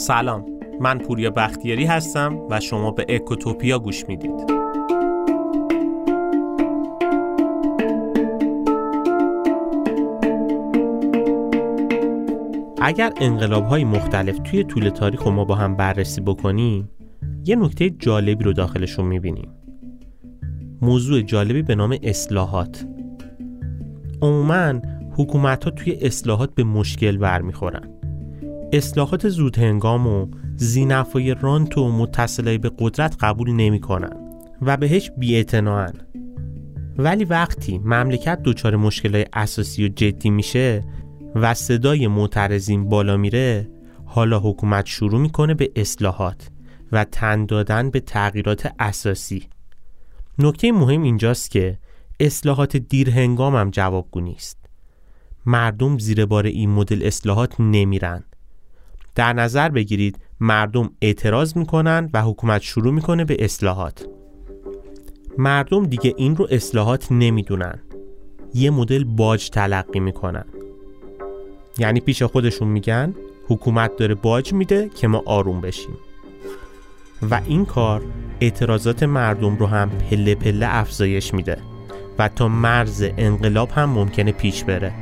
سلام. من پوریا بختیاری هستم و شما به اکوتوپیا گوش می‌دید. اگر انقلاب های مختلف توی طول تاریخ ما با هم بررسی بکنیم یه نکته جالبی رو داخلشون می‌بینیم. موضوع جالبی به نام اصلاحات. عموما حکومت ها توی اصلاحات به مشکل برمیخورن. اصلاحات زود هنگام و زینفای رانت و به قدرت قبول نمی‌کنن و بهش بیاعتناان ولی وقتی مملکت دچار مشکلات اساسی و جدی میشه و صدای معترضین بالا میره حالا حکومت شروع می‌کنه به اصلاحات و تن دادن به تغییرات اساسی. نکته مهم اینجاست که اصلاحات دیر هنگام هم جوابگو نیست. مردم زیر بار این مدل اصلاحات نمیرن. در نظر بگیرید مردم اعتراض می‌کنن و حکومت شروع می‌کنه به اصلاحات. مردم دیگه این رو اصلاحات نمی‌دونن. یه مدل باج تلقی می‌کنن. یعنی پیش خودشون میگن حکومت داره باج میده که ما آروم بشیم. و این کار اعتراضات مردم رو هم پله پله افزایش میده و تا مرز انقلاب هم ممکنه پیش بره.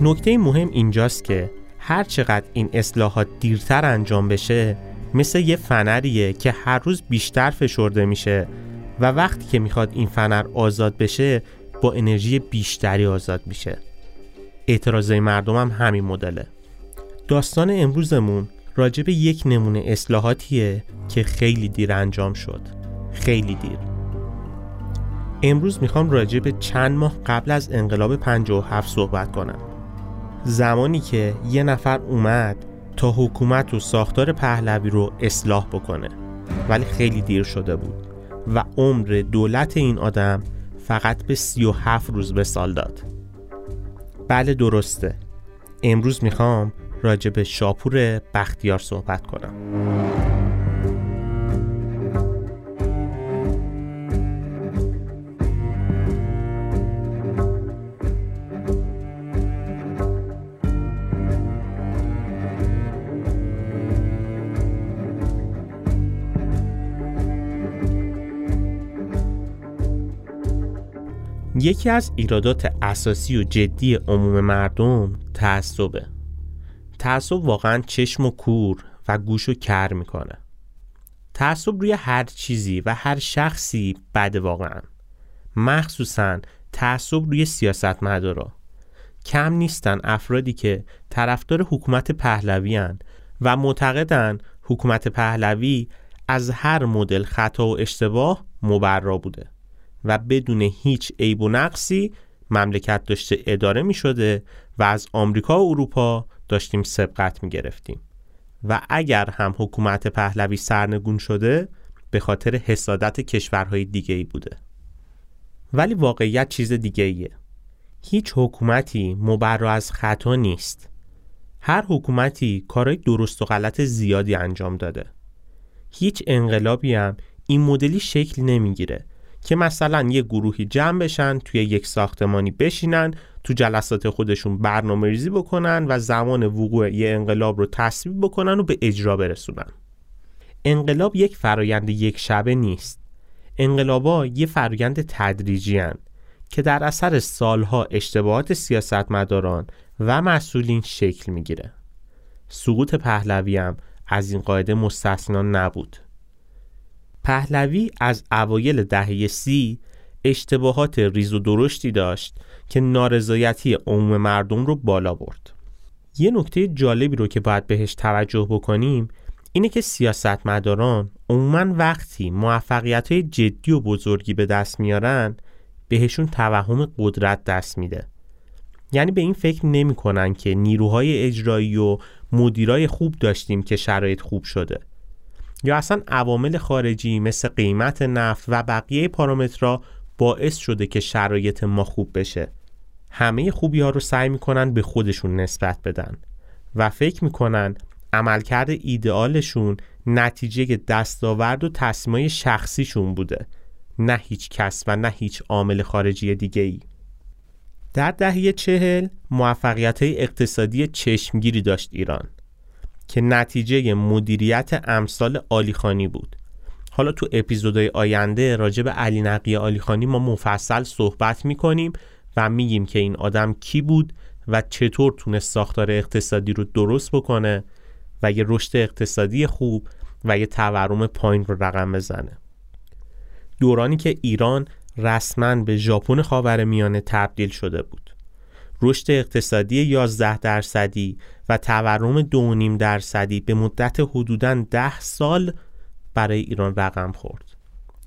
نکته مهم اینجاست که هر چقدر این اصلاحات دیرتر انجام بشه مثل یه فنریه که هر روز بیشتر فشرده میشه و وقتی که می‌خواد این فنر آزاد بشه با انرژی بیشتری آزاد میشه. اعتراضای مردم هم همین مدله. داستان امروزمون راجب یک نمونه اصلاحاتیه که خیلی دیر انجام شد. خیلی دیر. امروز می‌خوام راجع به چند ماه قبل از انقلاب 57 صحبت کنم. زمانی که یه نفر اومد تا حکومت و ساختار پهلوی رو اصلاح بکنه. ولی خیلی دیر شده بود و عمر دولت این آدم فقط به 37 روز به سال داد. بله درسته. امروز می‌خوام راجع به شاپور بختیار صحبت کنم. یکی از ایرادات اساسی و جدی عموم مردم تعصبه. تعصب واقعا چشم و کور و گوش و کر می‌کنه. تعصب روی هر چیزی و هر شخصی بده واقعا. مخصوصا تعصب روی سیاست مدارا کم نیستن افرادی که طرفدار حکومت پهلوی و معتقدن حکومت پهلوی از هر مدل خطا و اشتباه مبرا بوده. و بدون هیچ عیب و نقصی مملکت داشته اداره می شده و از آمریکا و اروپا داشتیم سبقت می گرفتیم و اگر هم حکومت پهلوی سرنگون شده به خاطر حسادت کشورهای دیگه ای بوده. ولی واقعیت چیز دیگه ایه هیچ حکومتی مبرا از خطا نیست. هر حکومتی کارهای درست و غلط زیادی انجام داده. هیچ انقلابی هم این مدلی شکل نمی‌گیره. که مثلا یه گروهی جمع بشن توی یک ساختمانی بشینن تو جلسات خودشون برنامه ریزی بکنن و زمان وقوع یه انقلاب رو تصویب بکنن و به اجرا برسونن. انقلاب یک فرایند یک شبه نیست. انقلابا یه فرایند تدریجی هن که در اثر سالها اشتباهات سیاستمداران و مسئولین شکل می‌گیره. سقوط پهلوی هم از این قاعده مستثنا نبود. پهلوی از اوایل دهه سی اشتباهات ریز و درشتی داشت که نارضایتی عموم مردم رو بالا برد. یه نکته جالبی رو که باید بهش توجه بکنیم اینه که سیاستمداران عموما وقتی موفقیت های جدی و بزرگی به دست میارن بهشون توهم قدرت دست میده. یعنی به این فکر نمی کنن که نیروهای اجرایی و مدیرای خوب داشتیم که شرایط خوب شده. یا اصلا عوامل خارجی مثل قیمت نفت و بقیه پارامترها باعث شده که شرایط ما خوب بشه. همه خوبی ها رو سعی می‌کنن به خودشون نسبت بدن و فکر می‌کنن عملکرد ایدئالشون نتیجه دستاورد و تصمیم شخصیشون بوده نه هیچ کس و نه هیچ عامل خارجی دیگه ای در دهه چهل موفقیت های اقتصادی چشمگیری داشت ایران. که نتیجه مدیریت امثال آلیخانی بود. حالا تو اپیزودهای آینده راجع به علی نقی آلیخانی ما مفصل صحبت می‌کنیم و میگیم که این آدم کی بود و چطور تونست ساختار اقتصادی رو درست بکنه و یه رشد اقتصادی خوب و یه تورم پایین رو رقم بزنه. دورانی که ایران رسما به ژاپن خاورمیانه تبدیل شده بود. رشد اقتصادی 11 درصدی و تورم 2.5 درصدی به مدت حدوداً 10 سال برای ایران رقم خورد.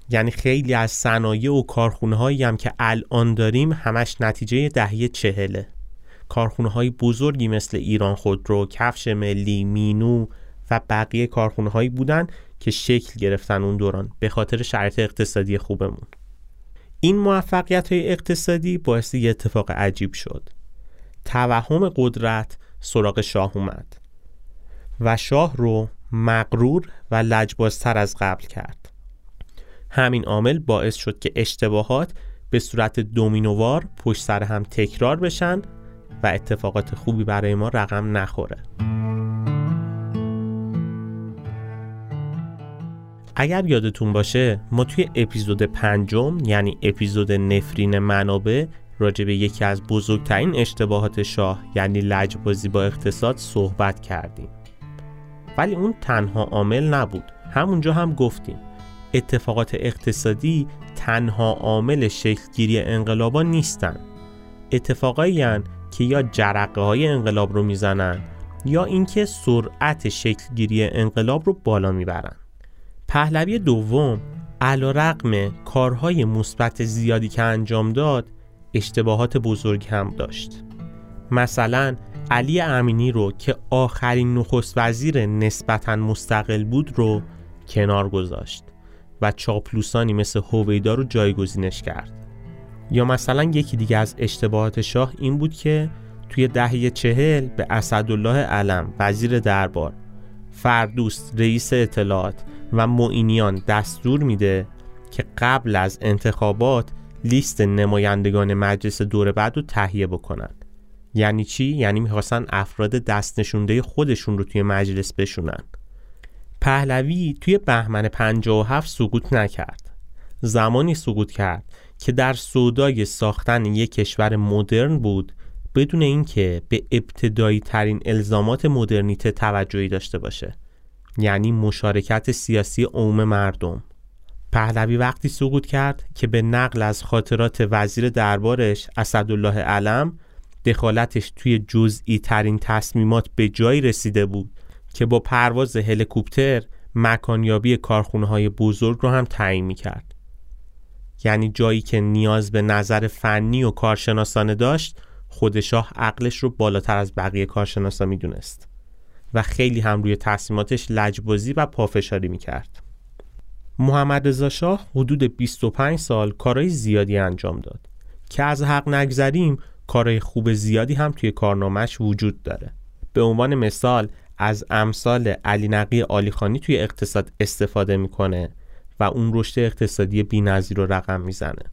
یعنی خیلی از صنایع و کارخونه هایی هم که الان داریم همش نتیجه دهه چهله. کارخونه های بزرگی مثل ایران خودرو، کفش ملی، مینو و بقیه کارخونه هایی بودن که شکل گرفتن اون دوران به خاطر شرایط اقتصادی خوبمون. این موفقیت های اقتصادی باعث یه اتفاق عجیب شد. توهم قدرت سراغ شاه اومد و شاه رو مغرور و لجبازتر از قبل کرد. همین عامل باعث شد که اشتباهات به صورت دومینووار پشت سر هم تکرار بشن و اتفاقات خوبی برای ما رقم نخوره. اگر یادتون باشه ما توی اپیزود پنجم یعنی اپیزود نفرین منابع راجع به یکی از بزرگترین اشتباهات شاه یعنی لجبازی با اقتصاد صحبت کردیم. ولی اون تنها عامل نبود. همونجا هم گفتیم. اتفاقات اقتصادی تنها عامل شکلگیری انقلابا نیستن. اتفاقایی که یا جرقه های انقلاب رو می‌زنن یا اینکه سرعت شکلگیری انقلاب رو بالا می‌برن. پهلوی دوم علا رقم کارهای مثبت زیادی که انجام داد اشتباهات بزرگ هم داشت. مثلا علی امینی رو که آخرین نخست وزیر نسبتا مستقل بود رو کنار گذاشت و چاپلوسانی مثل هویدا رو جایگزینش کرد. یا مثلا یکی دیگه از اشتباهات شاه این بود که توی دهه چهل به اسدالله علم وزیر دربار فردوست رئیس اطلاعات و معینیان دستور میده که قبل از انتخابات لیست نمایندگان مجلس دور بعد رو تهیه بکنن. یعنی چی؟ یعنی می‌خواستن افراد دست نشونده خودشون رو توی مجلس بشونن. پهلوی توی بهمن 57 سقوط نکرد. زمانی سقوط کرد که در سودای ساختن یک کشور مدرن بود بدون اینکه به ابتدایی ترین الزامات مدرنیته توجهی داشته باشه. یعنی مشارکت سیاسی عموم مردم. پهلوی وقتی سقوط کرد که به نقل از خاطرات وزیر دربارش اسدالله علم دخالتش توی جزئی ترین تصمیمات به جایی رسیده بود که با پرواز هلیکوپتر مکانیابی کارخونه های بزرگ رو هم تعیین می کرد. یعنی جایی که نیاز به نظر فنی و کارشناسانه داشت خودشاه عقلش رو بالاتر از بقیه کارشناسا می‌دونست و خیلی هم روی تصمیماتش لجبازی و پافشاری می‌کرد. محمد رضا شاه حدود 25 سال کارهای زیادی انجام داد که از حق نگذریم کارهای خوب زیادی هم توی کارنامهش وجود داره. به عنوان مثال از امثال علی نقی آلیخانی توی اقتصاد استفاده می‌کنه و اون رشد اقتصادی بینظیر رو رقم می‌زنه.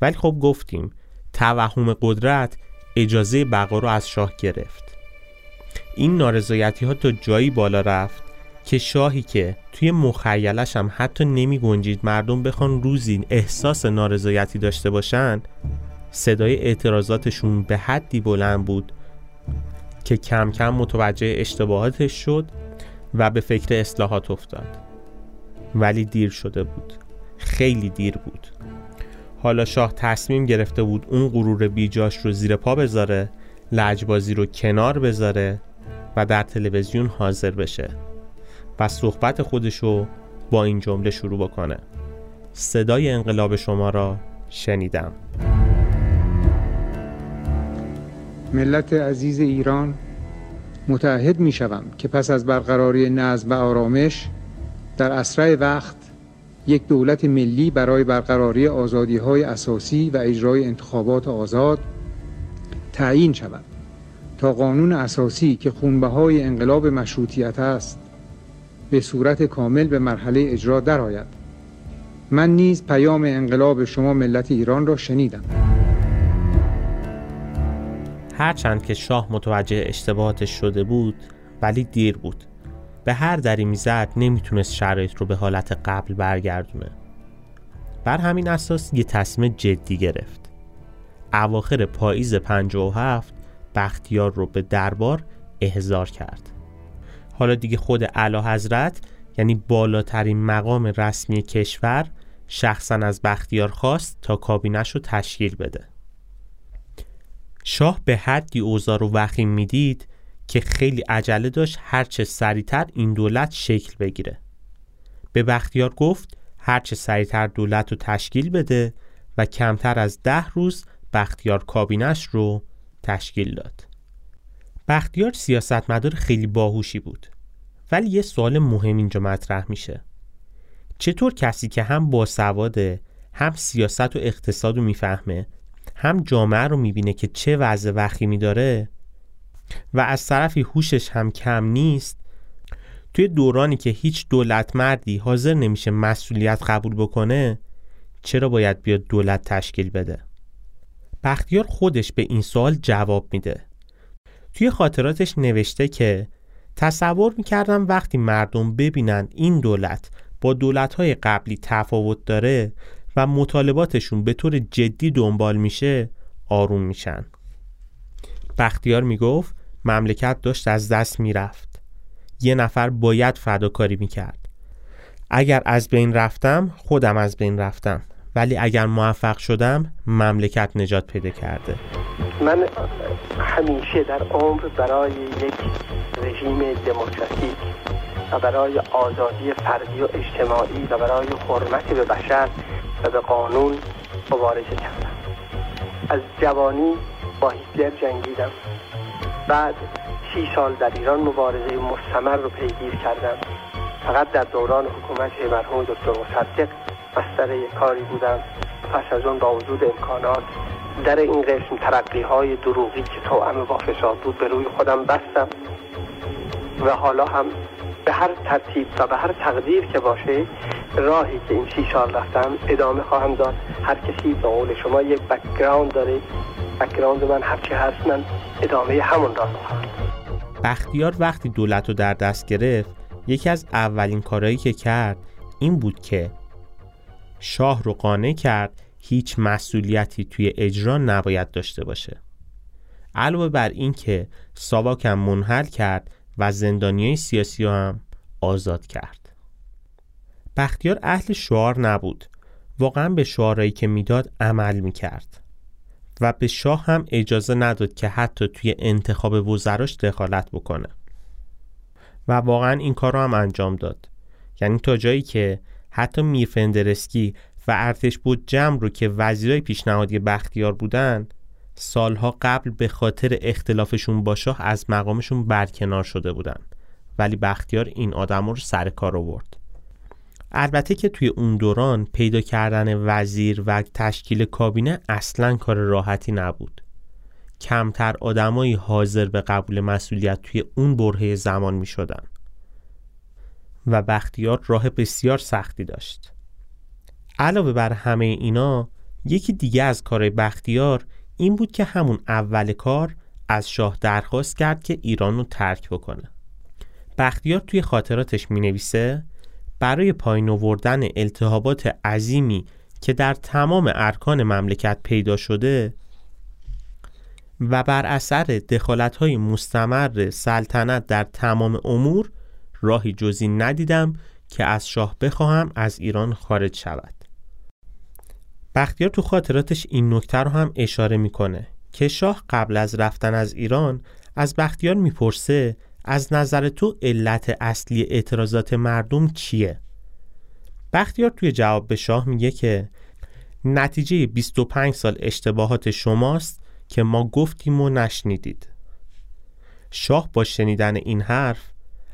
ولی خب گفتیم توهم قدرت اجازه بقا رو از شاه گرفت. این نارضایتی ها تا جایی بالا رفت که شاهی که توی مخیلش هم حتی نمی گنجید مردم بخوان روزی احساس نارضایتی داشته باشن صدای اعتراضاتشون به حدی بلند بود که کم کم متوجه اشتباهاتش شد و به فکر اصلاحات افتاد. ولی دیر شده بود. خیلی دیر بود. حالا شاه تصمیم گرفته بود اون غرور بیجاش رو زیر پا بذاره لجبازی رو کنار بذاره و در تلویزیون حاضر بشه. و صحبت خودشو با این جمله شروع بکنه. صدای انقلاب شما را شنیدم. ملت عزیز ایران متعهد می شوم که پس از برقراری نظم و آرامش در اسرع وقت یک دولت ملی برای برقراری آزادی های اساسی و اجرای انتخابات آزاد تعیین شود تا قانون اساسی که خونبه های انقلاب مشروطیت است به صورت کامل به مرحله اجرا درآید. من نیز پیام انقلاب شما ملت ایران را شنیدم. هرچند که شاه متوجه اشتباهاتش شده بود ولی دیر بود. به هر دری می‌زد نمی‌تونست شرایط رو به حالت قبل برگردونه. بر همین اساس یه تصمیم جدی گرفت. اواخر پاییز 57 بختیار رو به دربار احضار کرد. حالا دیگه خود اعلی حضرت یعنی بالاترین مقام رسمی کشور شخصا از بختیار خواست تا کابینش رو تشکیل بده. شاه به حدی اوضاع رو وخیم می‌دید که خیلی عجله داشت هرچه سریعتر این دولت شکل بگیره. به بختیار گفت هرچه سریعتر دولت رو تشکیل بده و کمتر از ده روز بختیار کابینش رو تشکیل داد. بختیار سیاستمدار خیلی باهوشی بود. ولی یه سوال مهم اینجا مطرح میشه. چطور کسی که هم باسواده هم سیاست و اقتصاد رو می‌فهمه هم جامعه رو می‌بینه که چه وضع وخیمی داره و از طرفی هوشش هم کم نیست توی دورانی که هیچ دولت مردی حاضر نمیشه مسئولیت قبول بکنه چرا باید بیاد دولت تشکیل بده؟ بختیار خودش به این سوال جواب میده. توی خاطراتش نوشته که تصور می‌کردم وقتی مردم ببینن این دولت با دولتهای قبلی تفاوت داره و مطالباتشون به طور جدی دنبال میشه آروم میشن. بختیار می‌گفت مملکت داشت از دست می‌رفت. یه نفر باید فداکاری می‌کرد. اگر از بین رفتم خودم از بین رفتم. ولی اگر موفق شدم مملکت نجات پیدا کرده. من همیشه در عمر برای یک رژیم دموکراتیک و برای آزادی فردی و اجتماعی و برای حرمت به بشر و به قانون مبارزه کردم. از جوانی با هیتلر جنگیدم. بعد سی سال در ایران مبارزه مستمر رو پیگیر کردم. فقط در دوران حکومت مرحوم دکتر مصدق بر سر کاری بودم. پس از اون با وجود امکانات در این قسمت ترقی های دروغی که توأم با فساد بود به روی خودم بستم. و حالا هم به هر ترتیب و به هر تقدیر که باشه راهی که این سی سال رفتم ادامه خواهم داد. هر کسی به قول شما یک background داره. بکگراند من هرچی هست من ادامه همون راه خواهم بختیار وقتی دولت رو در دست گرفت یکی از اولین کارهایی که کرد این بود که شاه رو قانع کرد هیچ مسئولیتی توی اجرا نباید داشته باشه. علاوه بر این که ساواکم منحل کرد و زندانی سیاسی هم آزاد کرد. بختیار اهل شعار نبود. واقعا به شعارهایی که می‌داد عمل می‌کرد. و به شاه هم اجازه نداد که حتی توی انتخاب وزراش دخالت بکنه. و واقعا این کار رو هم انجام داد. یعنی تا جایی که حتی میرفندرسکی و ارتش بود جمع رو که وزیرای پیشنهادی بختیار بودن سالها قبل به خاطر اختلافشون با شاه از مقامشون برکنار شده بودن. ولی بختیار این آدم رو سر کار آورد. البته که توی اون دوران پیدا کردن وزیر و تشکیل کابینه اصلا کار راحتی نبود. کمتر آدمایی حاضر به قبول مسئولیت توی اون برهه زمان می شدن. و بختیار راه بسیار سختی داشت. علاوه بر همه اینا یکی دیگه از کار بختیار این بود که همون اول کار از شاه درخواست کرد که ایران رو ترک بکنه. بختیار توی خاطراتش می نویسه برای پایین آوردن التهابات عظیمی که در تمام ارکان مملکت پیدا شده و بر اثر دخالت های مستمر سلطنت در تمام امور راهی جزی ندیدم که از شاه بخواهم از ایران خارج شود بختیار تو خاطراتش این نکته رو هم اشاره می‌کنه که شاه قبل از رفتن از ایران از بختیار می‌پرسه از نظر تو علت اصلی اعتراضات مردم چیه؟ بختیار توی جواب به شاه میگه که نتیجه 25 سال اشتباهات شماست که ما گفتیم و نشنیدید شاه با شنیدن این حرف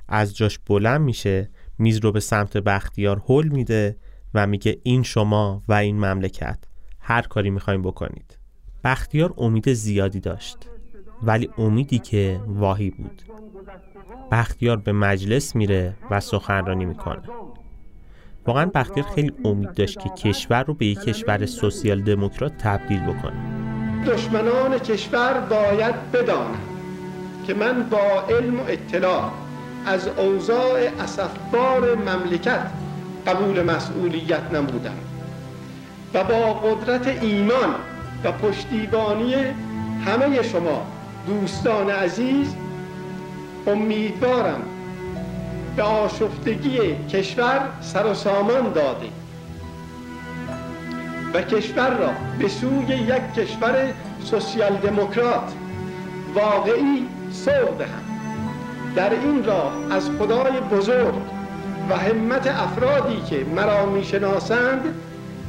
از جاش بلند میشه میز رو به سمت بختیار هل میده و میگه این شما و این مملکت هر کاری می‌خوایم بکنید. بختیار امید زیادی داشت ولی امیدی که واهی بود. بختیار به مجلس میره و سخنرانی می‌کنه. واقعا بختیار خیلی امید داشت که کشور رو به یک کشور سوسیال دموکرات تبدیل بکنه. دشمنان کشور باید بدانند که من با علم و اطلاع از اوضاع اسفبار مملکت قبول مسئولیت نمودم. و با قدرت ایمان و پشتیبانی همه شما دوستان عزیز امیدوارم به آشفتگی کشور سر و سامان داده و کشور را به سوی یک کشور سوسیال دموکرات واقعی سوق دهم. در این راه از خدای بزرگ و همت افرادی که مرا می‌شناسند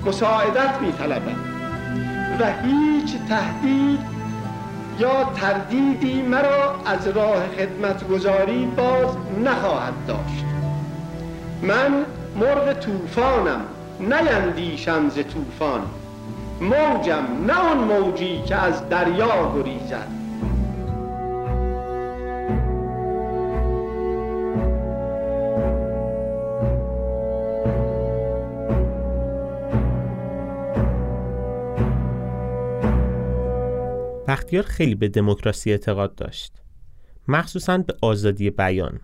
مساعدت میطلبم و هیچ تهدید یا تردیدی مرا از راه خدمتگذاری باز نخواهد داشت. من مرغ طوفانم نیندیشم ز طوفان. موجم نه آن موجی که از دریا گریزد. بختیار خیلی به دموکراسی اعتقاد داشت. مخصوصا به آزادی بیان.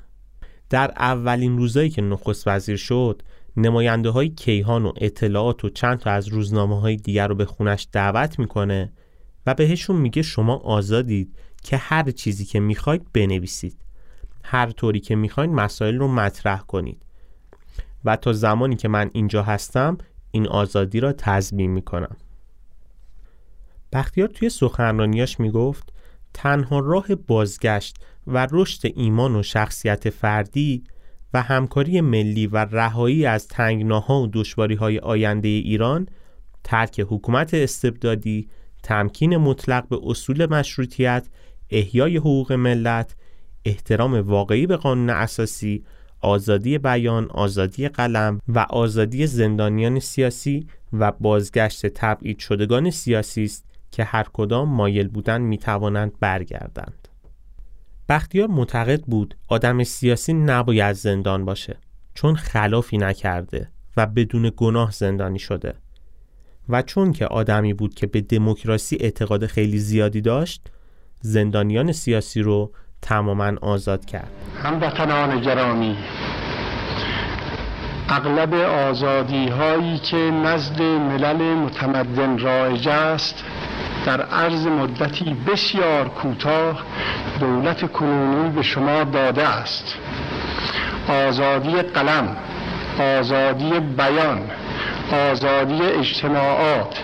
در اولین روزایی که نخست وزیر شد نماینده های کیهان و اطلاعات و چند تا از روزنامه های دیگر رو به خونش دعوت می‌کنه و بهشون میگه شما آزادید که هر چیزی که می‌خواید بنویسید. هر طوری که می‌خواید مسائل رو مطرح کنید. و تا زمانی که من اینجا هستم این آزادی را تضمین می‌کنم. بختیار توی سخنرانیاش می‌گفت تنها راه بازگشت و رشد ایمان و شخصیت فردی و همکاری ملی و رهایی از تنگناها و دشواری های آینده ایران ترک حکومت استبدادی تمکین مطلق به اصول مشروطیت احیای حقوق ملت احترام واقعی به قانون اساسی آزادی بیان، آزادی قلم و آزادی زندانیان سیاسی و بازگشت تبعید شدگان سیاسی است که هر کدام مایل بودن می توانند برگردند. بختیار معتقد بود آدم سیاسی نباید زندان باشه چون خلافی نکرده و بدون گناه زندانی شده و چون که آدمی بود که به دموکراسی اعتقاد خیلی زیادی داشت زندانیان سیاسی رو تماما آزاد کرد هموطنان گرامی اغلب آزادی هایی که نزد ملل متمدن رایج است در عرض مدتی بسیار کوتاه دولت کنونی به شما داده است. آزادی قلم آزادی بیان آزادی اجتماعات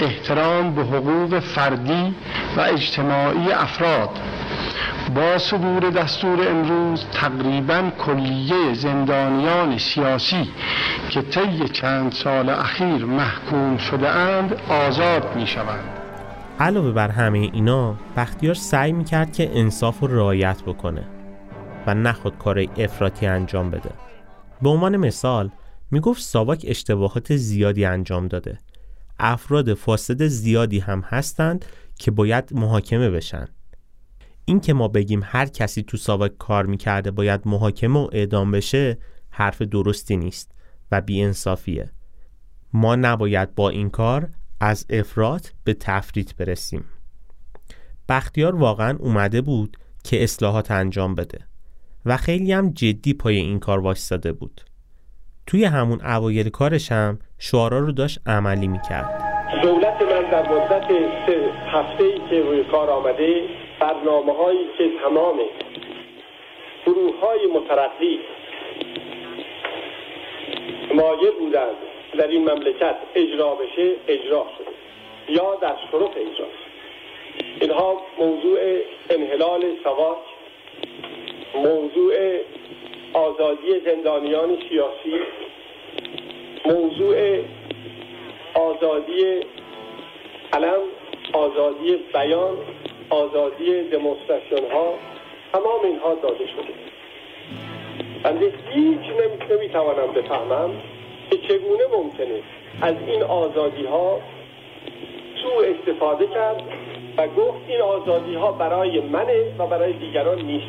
احترام به حقوق فردی و اجتماعی افراد. با صدور دستور امروز تقریبا کلیه زندانیان سیاسی که طی چند سال اخیر محکوم شده اند آزاد می شوند علاوه بر همه اینا بختیار سعی می‌کرد که انصاف و رعایت بکنه و نخود کار افراطی انجام بده. به عنوان مثال می‌گفت ساواک اشتباهات زیادی انجام داده. افراد فاسد زیادی هم هستند که باید محاکمه بشن. این که ما بگیم هر کسی تو ساواک کار می‌کرده باید محاکمه و اعدام بشه حرف درستی نیست و بیانصافیه. ما نباید با این کار از افراط به تفریط برسیم. بختیار واقعا اومده بود که اصلاحات انجام بده و خیلی هم جدی پای این کار وایستاده بود. توی همون اوایل کارش هم شعارا رو داشت عملی می‌کرد. دولت من در مدت سه هفته ای که روی کار آمده برنامه هایی که تمام گروه های مترقی مایه بودند در این مملکت اجرا بشه اجرا شده یا در شروع اجرا اینها موضوع انحلال سواک موضوع آزادی زندانیان سیاسی موضوع آزادی علم آزادی بیان آزادی دمونستراسیون ها تمام اینها داده شده. بنده هیچ نمی‌توانم بفهمم که چگونه ممکنه از این آزادی ها سوء استفاده کرد و گفت این آزادی ها برای منه و برای دیگران نیست.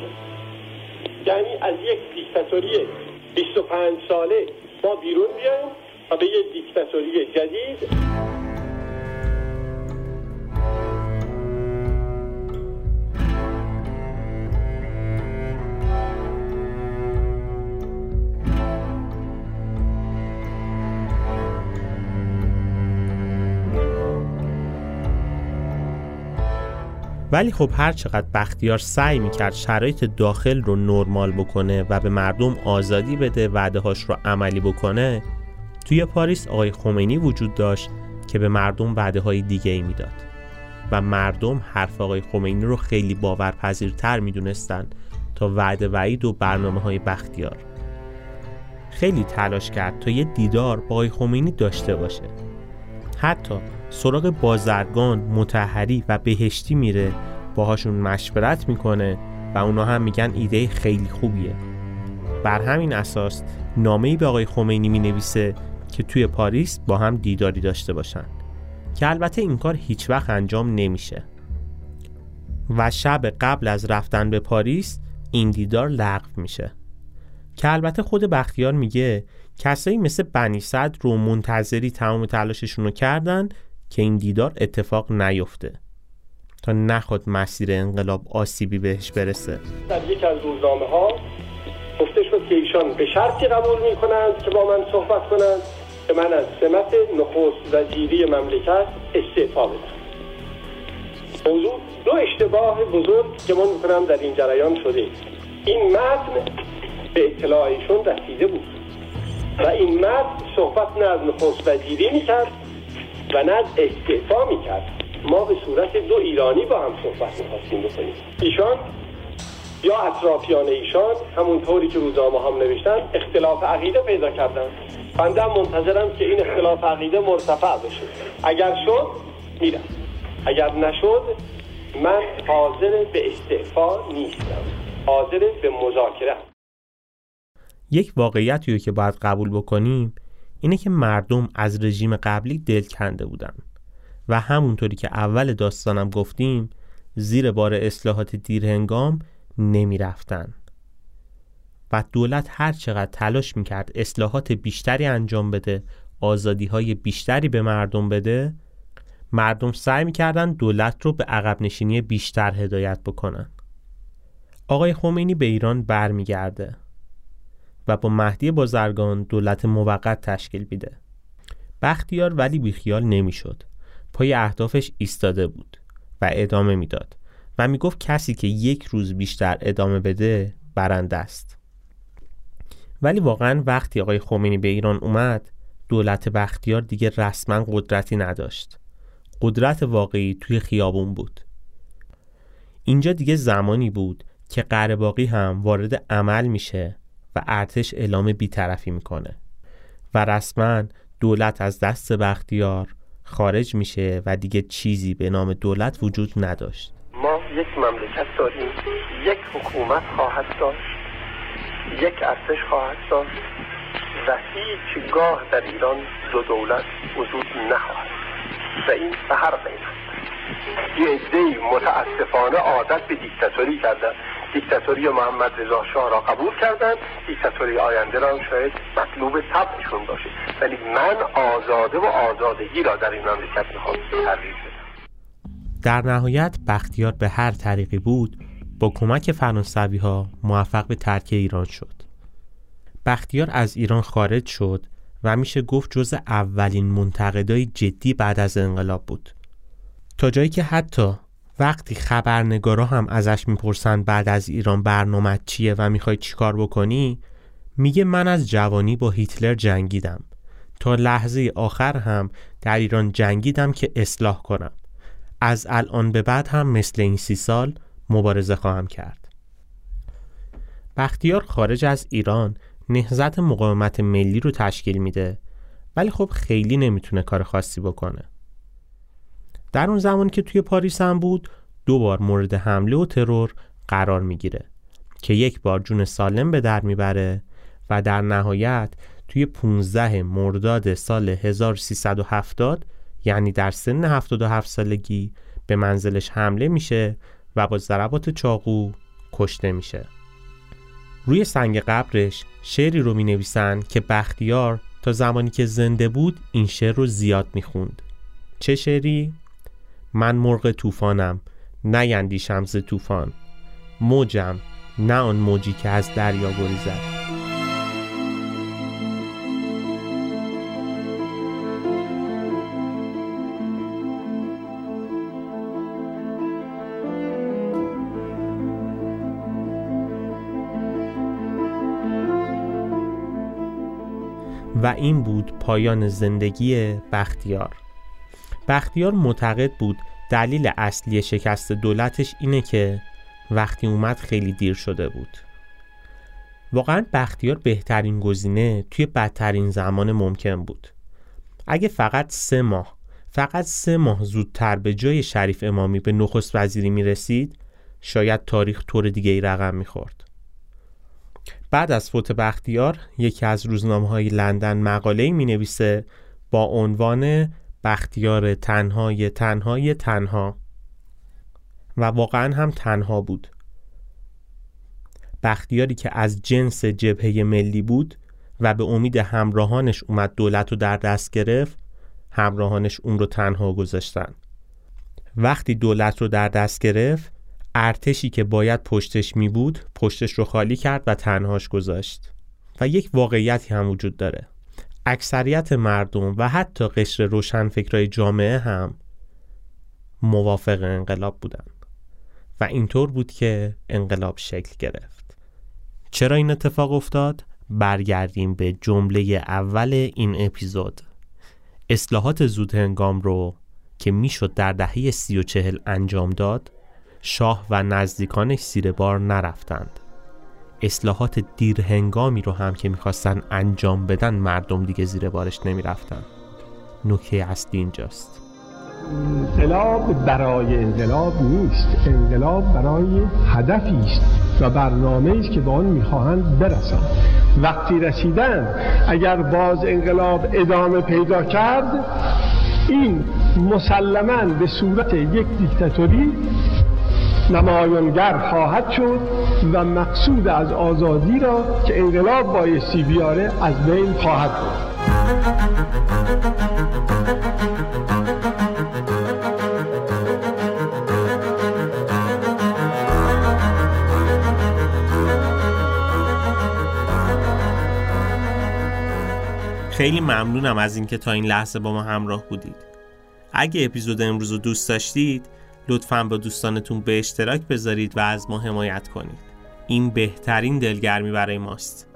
یعنی از یک دیکتاتوری 25 ساله ما بیرون بیایم و به یک دیکتاتوری جدید ولی خب هر چقدر بختیار سعی می‌کرد شرایط داخل رو نرمال بکنه و به مردم آزادی بده وعده هاش رو عملی بکنه توی پاریس آقای خمینی وجود داشت که به مردم وعده های دیگه ای می‌داد. و مردم حرف آقای خمینی رو خیلی باورپذیرتر می‌دونستن تا وعده وعید و برنامه های بختیار. خیلی تلاش کرد تا یه دیدار با آقای خمینی داشته باشه. حتی سراغ بازرگان، متحری و بهشتی میره باهاشون مشورت می‌کنه و اونا هم میگن ایده خیلی خوبیه. بر همین اساس نامه‌ای به آقای خمینی می نویسه که توی پاریس با هم دیداری داشته باشن. که البته این کار هیچ وقت انجام نمیشه. و شب قبل از رفتن به پاریس این دیدار لغو میشه. که البته خود بختیار میگه کسایی مثل بنی صدر رو منتظری تمام تلاششون رو کردن که این دیدار اتفاق نیفته. تا نخود مسیر انقلاب آسیبی بهش برسه. در یک از روزنامه ها گفته شد که ایشان به شرطی قبول می کنند که با من صحبت کنند که من از سمت نخست وزیری مملکت استعفا بدم. موضوع دو اشتباه بزرگ که من می‌کنم در این جریان شده این متن به اطلاع ایشون رسیده بود و این متن صحبت نه از نخست وزیری می‌کرد و نه از استعفا می‌کرد. ما به صورت دو ایرانی با هم صحبت می‌خواستیم بکنیم. ایشان یا اطرافیان ایشان همونطوری که روزنامه هم نوشتن اختلاف عقیده پیدا کردن. بنده منتظرم که این اختلاف عقیده مرتفع بشه. اگر شد میرم. اگر نشد من حاضر به استعفا نیستم. حاضر به مذاکره. یک واقعیتی که باید قبول بکنیم اینه که مردم از رژیم قبلی دل کنده بودن. و همونطوری که اول داستانم گفتیم زیر بار اصلاحات دیرهنگام نمی رفتن. و دولت هر چقدر تلاش می‌کرد اصلاحات بیشتری انجام بده آزادی های بیشتری به مردم بده مردم سعی می‌کردن دولت رو به عقب نشینی بیشتر هدایت بکنن. آقای خمینی به ایران برمیگرده. و با مهدی بازرگان دولت موقت تشکیل میده. بختیار ولی بیخیال نمی‌شد. پای اهدافش ایستاده بود و ادامه می‌داد و می‌گفت کسی که یک روز بیشتر ادامه بده برنده است. ولی واقعا وقتی آقای خمینی به ایران اومد دولت بختیار دیگه رسما قدرتی نداشت. قدرت واقعی توی خیابون بود. اینجا دیگه زمانی بود که قرباقی هم وارد عمل میشه و ارتش اعلام بیطرفی می‌کنه. و رسما دولت از دست بختیار خارج میشه و دیگه چیزی به نام دولت وجود نداشت. ما یک مملکت داریم یک حکومت خواهد داشت یک ارتش خواهد داشت و هیچ گاه در ایران دو دولت وجود نخواهد. و این به هر قیمت. یه عده متاسفانه عادت به دیکتاتوری کردن دیکتاتوری محمد رضا شاه را قبول کردن دیکتاتوری آینده را شاید مطلوب طبعشون باشه. ولی من آزاده و آزادگی را در این مملکت می‌خوام. بدم در نهایت بختیار به هر طریقی بود با کمک فرانسوی ها موفق به ترک ایران شد. بختیار از ایران خارج شد و میشه گفت جز اولین منتقدای جدی بعد از انقلاب بود. تا جایی که حتی وقتی خبرنگارا هم ازش می‌پرسن بعد از ایران برنامه چیه و می‌خوای چیکار بکنی میگه من از جوانی با هیتلر جنگیدم. تا لحظه آخر هم در ایران جنگیدم که اصلاح کنم. از الان به بعد هم مثل این سی سال مبارزه خواهم کرد. بختیار خارج از ایران نهزت مقاومت ملی رو تشکیل میده ولی خب خیلی نمی‌تونه کار خاصی بکنه. در اون زمان که توی پاریس هم بود دو بار مورد حمله و ترور قرار می‌گیره که یک بار جون سالم به در می‌بره و در نهایت توی 15 مرداد سال 1370 یعنی در سن 77 سالگی به منزلش حمله میشه و با ضربات چاقو کشته میشه روی سنگ قبرش شعری رو می نویسن که بختیار تا زمانی که زنده بود این شعر رو زیاد می خوند. چه شعری؟ من مرغ طوفانم نیندیشم ز طوفان. موجم نه آن موجی که از دریا گریزد. و این بود پایان زندگی بختیار. بختیار معتقد بود دلیل اصلی شکست دولتش اینه که وقتی اومد خیلی دیر شده بود واقعا بختیار بهترین گزینه توی بدترین زمان ممکن بود اگه فقط سه ماه فقط سه ماه زودتر به جای شریف امامی به نخست وزیری می رسید شاید تاریخ طور دیگه ای رقم می خورد. بعد از فوت بختیار یکی از روزنامه های لندن مقاله می نویسه با عنوان بختیار تنهای تنهای تنها. و واقعا هم تنها بود. بختیاری که از جنس جبهه ملی بود و به امید همراهانش اومد دولت رو در دست گرفت همراهانش اون رو تنها گذاشتن. وقتی دولت رو در دست گرفت ارتشی که باید پشتش می بود پشتش رو خالی کرد و تنهاش گذاشت. و یک واقعیتی هم وجود داره. اکثریت مردم و حتی قشر روشنفکرای جامعه هم موافق انقلاب بودن و اینطور بود که انقلاب شکل گرفت. چرا این اتفاق افتاد؟ برگردیم به جمله اول این اپیزود. اصلاحات زود هنگام رو که می‌شد در دهه سی و چهل انجام داد شاه و نزدیکانش زیر بار نرفتند. اصلاحات دیر هنگامی رو هم که می‌خواستن انجام بدن مردم دیگه زیر بارش نمی‌رفتن. نکته اصلی اینجاست. انقلاب برای انقلاب نیست. انقلاب برای هدفی است و برنامه است که به آن می‌خواهند برسند. وقتی رسیدن اگر باز انقلاب ادامه پیدا کرد این مسلما به صورت یک دیکتاتوری نمایانگر خواهد شد و مقصود از آزادی را که انقلاب بایستی بیاره از بین خواهد بود خیلی ممنونم از اینکه تا این لحظه با ما همراه بودید. اگه اپیزود امروز رو دوست داشتید لطفا با دوستانتون به اشتراک بذارید و از ما حمایت کنید. این بهترین دلگرمی برای ماست.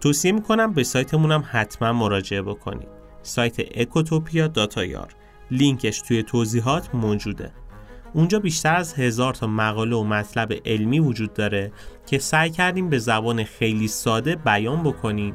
توصیه می‌کنم به سایتمون هم حتما مراجعه بکنید. سایت اکوتوپیا داتایار لینکش توی توضیحات موجوده. اونجا بیشتر از هزار تا مقاله و مطلب علمی وجود داره که سعی کردیم به زبان خیلی ساده بیان بکنیم